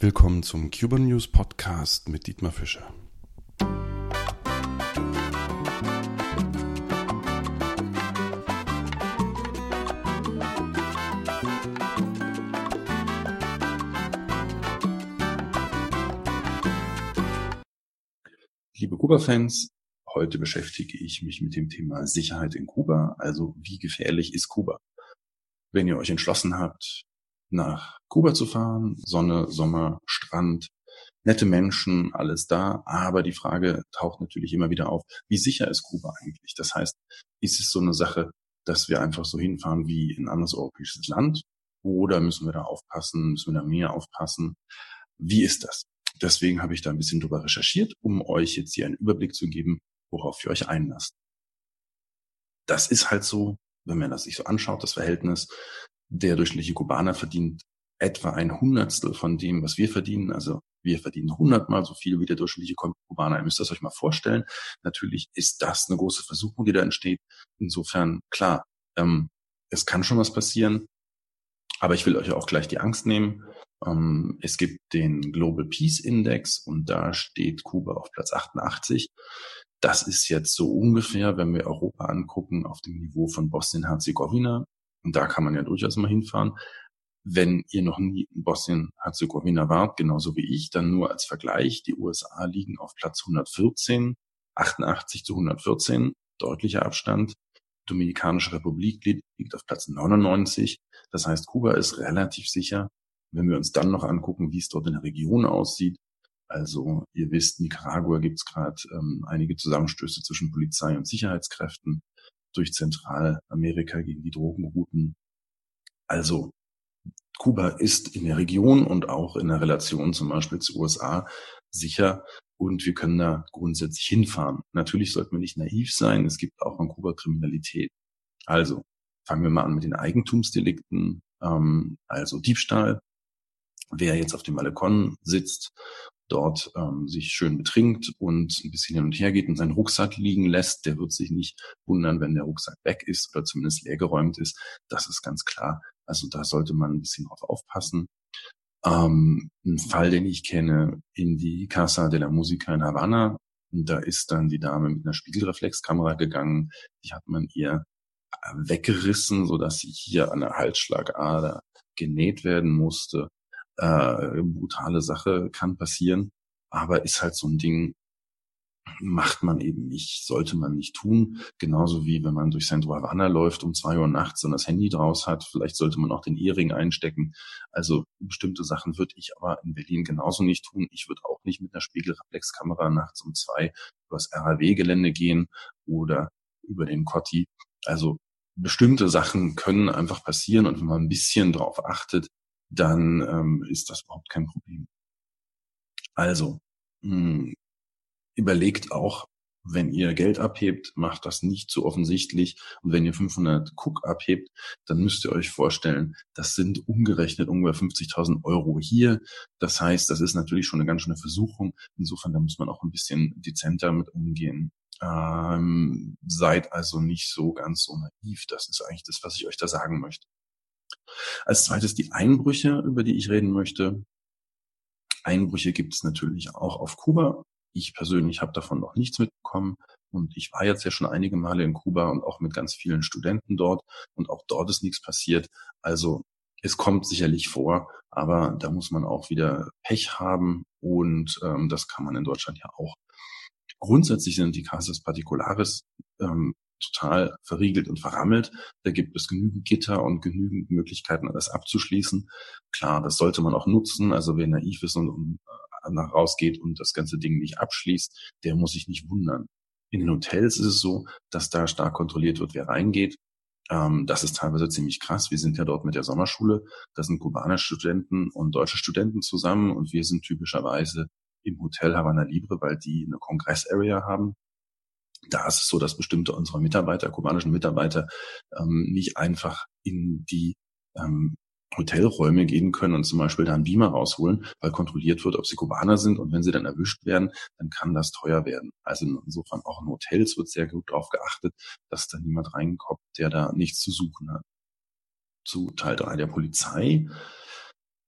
Willkommen zum Cuban News Podcast mit Dietmar Fischer. Liebe Kuba-Fans, heute beschäftige ich mich mit dem Thema Sicherheit in Kuba, also wie gefährlich ist Kuba? Wenn ihr euch entschlossen habt, nach Kuba zu fahren. Sonne, Sommer, Strand, nette Menschen, alles da. Aber die Frage taucht natürlich immer wieder auf, wie sicher ist Kuba eigentlich? Das heißt, ist es so eine Sache, dass wir einfach so hinfahren wie in ein anderes europäisches Land? Oder müssen wir da aufpassen? Müssen wir da mehr aufpassen? Wie ist das? Deswegen habe ich da ein bisschen drüber recherchiert, um euch jetzt hier einen Überblick zu geben, worauf ihr euch einlasst. Das ist halt so, wenn man das sich so anschaut, das Verhältnis der durchschnittliche Kubaner verdient etwa ein Hundertstel von dem, was wir verdienen. Also wir verdienen hundertmal so viel wie der durchschnittliche Kubaner. Ihr müsst das euch mal vorstellen. Natürlich ist das eine große Versuchung, die da entsteht. Insofern, klar, ähm, es kann schon was passieren. Aber ich will euch auch gleich die Angst nehmen. Ähm, es gibt den Global Peace Index und da steht Kuba auf Platz 88. Das ist jetzt so ungefähr, wenn wir Europa angucken, auf dem Niveau von Bosnien-Herzegowina. Und da kann man ja durchaus mal hinfahren. Wenn ihr noch nie in Bosnien-Herzegowina wart, genauso wie ich, dann nur als Vergleich. Die USA liegen auf Platz 114, 88 zu 114, deutlicher Abstand. Dominikanische Republik liegt auf Platz 99. Das heißt, Kuba ist relativ sicher. Wenn wir uns dann noch angucken, wie es dort in der Region aussieht, also ihr wisst, Nicaragua gibt es gerade ähm, einige Zusammenstöße zwischen Polizei und Sicherheitskräften durch Zentralamerika gegen die Drogenrouten. Also Kuba ist in der Region und auch in der Relation zum Beispiel zu USA sicher und wir können da grundsätzlich hinfahren. Natürlich sollten wir nicht naiv sein. Es gibt auch in Kuba Kriminalität. Also fangen wir mal an mit den Eigentumsdelikten, ähm, also Diebstahl. Wer jetzt auf dem Balkon sitzt dort ähm, sich schön betrinkt und ein bisschen hin und her geht und seinen Rucksack liegen lässt, der wird sich nicht wundern, wenn der Rucksack weg ist oder zumindest leergeräumt ist. Das ist ganz klar. Also da sollte man ein bisschen drauf aufpassen. Ähm, ein Fall, den ich kenne, in die Casa de la Musica in Havanna. Da ist dann die Dame mit einer Spiegelreflexkamera gegangen. Die hat man ihr weggerissen, so dass sie hier an der Halsschlagader genäht werden musste äh, brutale Sache kann passieren, aber ist halt so ein Ding, macht man eben nicht, sollte man nicht tun. Genauso wie wenn man durch Centro Havana läuft um zwei Uhr nachts und das Handy draus hat, vielleicht sollte man auch den Ehering einstecken. Also bestimmte Sachen würde ich aber in Berlin genauso nicht tun. Ich würde auch nicht mit einer Spiegelreflexkamera nachts um zwei übers RAW-Gelände gehen oder über den Cotti. Also bestimmte Sachen können einfach passieren und wenn man ein bisschen drauf achtet, dann ähm, ist das überhaupt kein Problem. Also, mh, hm, überlegt auch, wenn ihr Geld abhebt, macht das nicht so offensichtlich. Und wenn ihr 500 Cook abhebt, dann müsst ihr euch vorstellen, das sind umgerechnet ungefähr 50.000 Euro hier. Das heißt, das ist natürlich schon eine ganz schöne Versuchung. Insofern, da muss man auch ein bisschen dezenter mit umgehen. Ähm, seid also nicht so ganz so naiv. Das ist eigentlich das, was ich euch da sagen möchte. Als zweites die Einbrüche, über die ich reden möchte. Einbrüche gibt es natürlich auch auf Kuba. Ich persönlich habe davon noch nichts mitbekommen. Und ich war jetzt ja schon einige Male in Kuba und auch mit ganz vielen Studenten dort. Und auch dort ist nichts passiert. Also es kommt sicherlich vor, aber da muss man auch wieder Pech haben. Und ähm, das kann man in Deutschland ja auch. Grundsätzlich sind die Casas Particulares ähm, total verriegelt und verrammelt. Da gibt es genügend Gitter und genügend Möglichkeiten, das abzuschließen. Klar, das sollte man auch nutzen. Also wer naiv ist und, und äh, nach rausgeht und das ganze Ding nicht abschließt, der muss sich nicht wundern. In den Hotels ist es so, dass da stark kontrolliert wird, wer reingeht. Ähm, das ist teilweise ziemlich krass. Wir sind ja dort mit der Sommerschule. Da sind kubanische Studenten und deutsche Studenten zusammen und wir sind typischerweise im Hotel Havana Libre, weil die eine Kongress-Area haben da ist es so, dass bestimmte unserer Mitarbeiter, kubanischen Mitarbeiter, ähm, nicht einfach in die ähm, Hotelräume gehen können und zum Beispiel da einen Beamer rausholen, weil kontrolliert wird, ob sie Kubaner sind und wenn sie dann erwischt werden, dann kann das teuer werden. Also insofern auch in Hotels wird sehr gut darauf geachtet, dass da niemand reinkommt, der da nichts zu suchen hat. Zu Teil 3 der Polizei.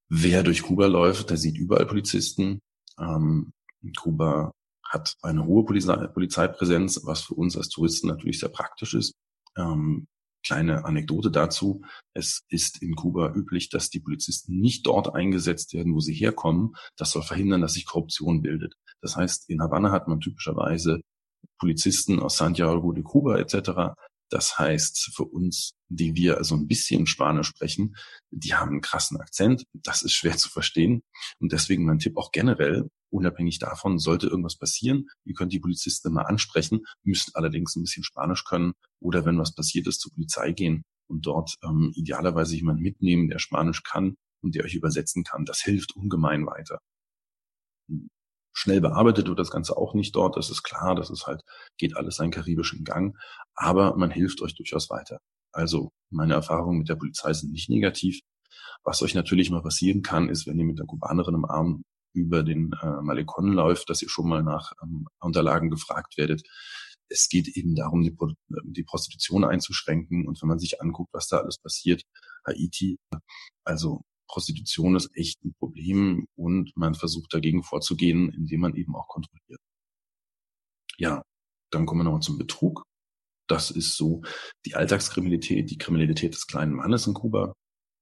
Wer durch Kuba läuft, der sieht überall Polizisten. Ähm, Kuba hat eine hohe Polizei Polizeipräsenz, was für uns als Touristen natürlich sehr praktisch ist. Ähm, kleine Anekdote dazu. Es ist in Kuba üblich, dass die Polizisten nicht dort eingesetzt werden, wo sie herkommen. Das soll verhindern, dass sich Korruption bildet. Das heißt, in Havanna hat man typischerweise Polizisten aus Santiago de Cuba etc., das heißt, für uns, die wir also ein bisschen Spanisch sprechen, die haben einen krassen Akzent. Das ist schwer zu verstehen. Und deswegen mein Tipp auch generell, unabhängig davon, sollte irgendwas passieren, ihr könnt die Polizisten immer ansprechen, müsst allerdings ein bisschen Spanisch können oder wenn was passiert ist, zur Polizei gehen und dort ähm, idealerweise jemand mitnehmen, der Spanisch kann und der euch übersetzen kann. Das hilft ungemein weiter. Schnell bearbeitet wird das Ganze auch nicht dort, das ist klar, das ist halt, geht alles seinen karibischen Gang, aber man hilft euch durchaus weiter. Also meine Erfahrungen mit der Polizei sind nicht negativ. Was euch natürlich mal passieren kann, ist, wenn ihr mit der Kubanerin im Arm über den äh, Malecon läuft, dass ihr schon mal nach ähm, Unterlagen gefragt werdet. Es geht eben darum, die, die Prostitution einzuschränken. Und wenn man sich anguckt, was da alles passiert, Haiti, also Prostitution ist echt ein Problem und man versucht dagegen vorzugehen, indem man eben auch kontrolliert. Ja, dann kommen wir nochmal zum Betrug. Das ist so die Alltagskriminalität, die Kriminalität des kleinen Mannes in Kuba.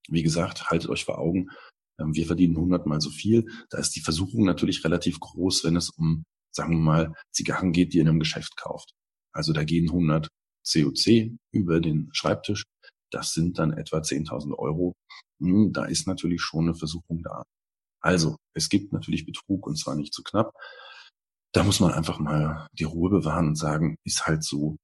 Wie gesagt, haltet euch vor Augen, wir verdienen hundertmal so viel. Da ist die Versuchung natürlich relativ groß, wenn es um, sagen wir mal, Zigarren geht, die ihr in einem Geschäft kauft. Also da gehen 100 COC über den Schreibtisch. Das sind dann etwa 10.000 Euro. Hm, da ist natürlich schon eine Versuchung da. Also, es gibt natürlich Betrug und zwar nicht zu knapp. Da muss man einfach mal die Ruhe bewahren und sagen, ist halt so.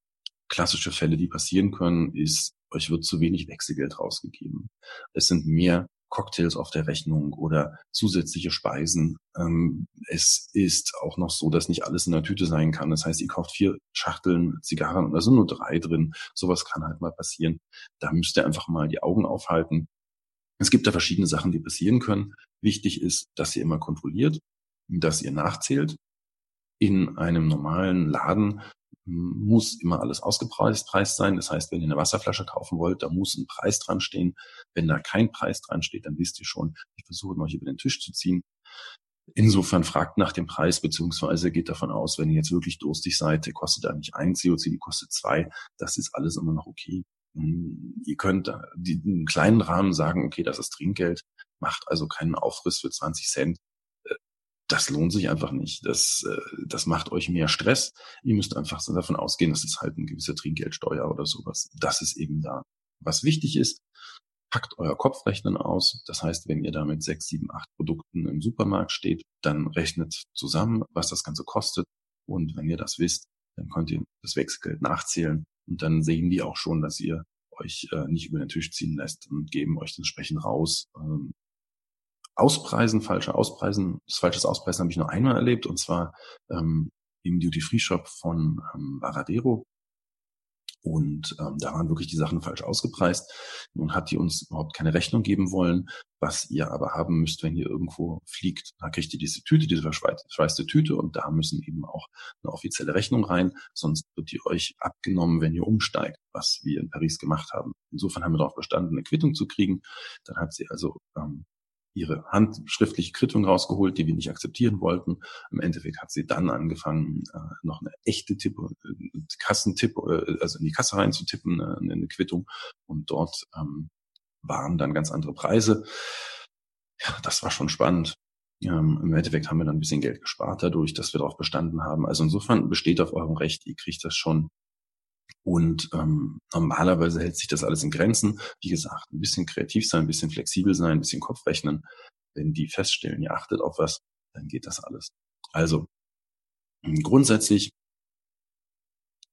Klassische Fälle, die passieren können, ist, euch wird zu wenig Wechselgeld rausgegeben. Es sind mehr Cocktails auf der Rechnung oder zusätzliche Speisen. Ähm, es ist auch noch so, dass nicht alles in der Tüte sein kann. Das heißt, ihr kauft vier Schachteln Zigarren und da sind nur drei drin. Sowas kann halt mal passieren. Da müsst ihr einfach mal die Augen aufhalten. Es gibt da verschiedene Sachen, die passieren können. Wichtig ist, dass ihr immer kontrolliert, dass ihr nachzählt. In einem normalen Laden muss immer alles ausgepreist sein. Das heißt, wenn ihr eine Wasserflasche kaufen wollt, da muss ein Preis dran stehen. Wenn da kein Preis dran steht, dann wisst ihr schon, die versuchen euch über den Tisch zu ziehen. Insofern fragt nach dem Preis, beziehungsweise geht davon aus, wenn ihr jetzt wirklich durstig seid, der kostet da nicht ein COC, die kostet zwei. Das ist alles immer noch okay. Hm, ihr könnt einen kleinen Rahmen sagen, okay, das ist Trinkgeld, macht also keinen Aufriss für 20 Cent das lohnt sich einfach nicht. Das, äh, das macht euch mehr Stress. Ihr müsst einfach davon ausgehen, dass es halt eine gewisse Trinkgeldsteuer oder sowas. Das ist eben da. Was wichtig ist, packt euer Kopfrechnen aus. Das heißt, wenn ihr da mit sechs, sieben, acht Produkten im Supermarkt steht, dann rechnet zusammen, was das Ganze kostet. Und wenn ihr das wisst, dann könnt ihr das Wechselgeld nachzählen. Und dann sehen die auch schon, dass ihr euch äh, nicht über den Tisch ziehen lässt und geben euch entsprechend raus. Ähm, Auspreisen, falsche Auspreisen, das falsches Auspreisen habe ich nur einmal erlebt und zwar ähm, im Duty-Free-Shop von ähm, Varadero. Und ähm, da waren wirklich die Sachen falsch ausgepreist. Nun hat die uns überhaupt keine Rechnung geben wollen. Was ihr aber haben müsst, wenn ihr irgendwo fliegt, da kriegt ihr diese Tüte, diese verschweißte Tüte und da müssen eben auch eine offizielle Rechnung rein. Sonst wird die euch abgenommen, wenn ihr umsteigt, was wir in Paris gemacht haben. Insofern haben wir darauf bestanden, eine Quittung zu kriegen. Dann hat sie also ähm, ihre handschriftliche Quittung rausgeholt, die wir nicht akzeptieren wollten. Im Endeffekt hat sie dann angefangen, äh, noch eine echte Tipp, äh, Kassentipp, äh, also in die Kasse reinzutippen, äh, eine Quittung. Und dort ähm, waren dann ganz andere Preise. Ja, das war schon spannend. Ähm, Im Endeffekt haben wir dann ein bisschen Geld gespart dadurch, dass wir darauf bestanden haben. Also insofern besteht auf eurem Recht, ihr kriegt das schon und ähm, normalerweise hält sich das alles in Grenzen. Wie gesagt, ein bisschen kreativ sein, ein bisschen flexibel sein, ein bisschen Kopf rechnen. Wenn die feststellen, ihr achtet auf was, dann geht das alles. Also grundsätzlich,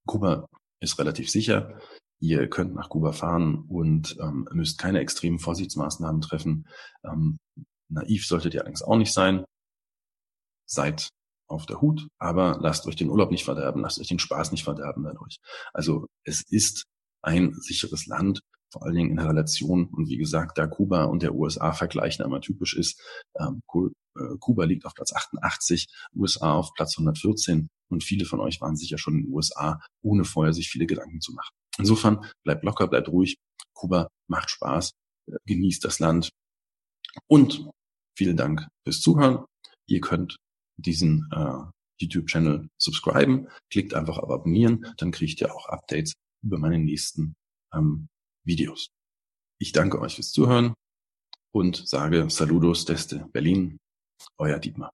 Kuba ist relativ sicher. Ihr könnt nach Kuba fahren und ähm, müsst keine extremen Vorsichtsmaßnahmen treffen. Ähm, naiv solltet ihr allerdings auch nicht sein. Seid auf der Hut, aber lasst euch den Urlaub nicht verderben, lasst euch den Spaß nicht verderben dadurch. Also es ist ein sicheres Land, vor allen Dingen in der Relation. Und wie gesagt, da Kuba und der USA vergleichen einmal typisch ist, ähm, äh, Kuba liegt auf Platz 88, USA auf Platz 114 und viele von euch waren sicher schon in den USA, ohne vorher sich viele Gedanken zu machen. Insofern bleibt locker, bleibt ruhig. Kuba macht Spaß, äh, genießt das Land und vielen Dank fürs Zuhören. Ihr könnt diesen äh, YouTube-Channel subscriben, klickt einfach auf Abonnieren, dann kriegt ihr auch Updates über meine nächsten ähm, Videos. Ich danke euch fürs Zuhören und sage Saludos desde Berlin, euer Dietmar.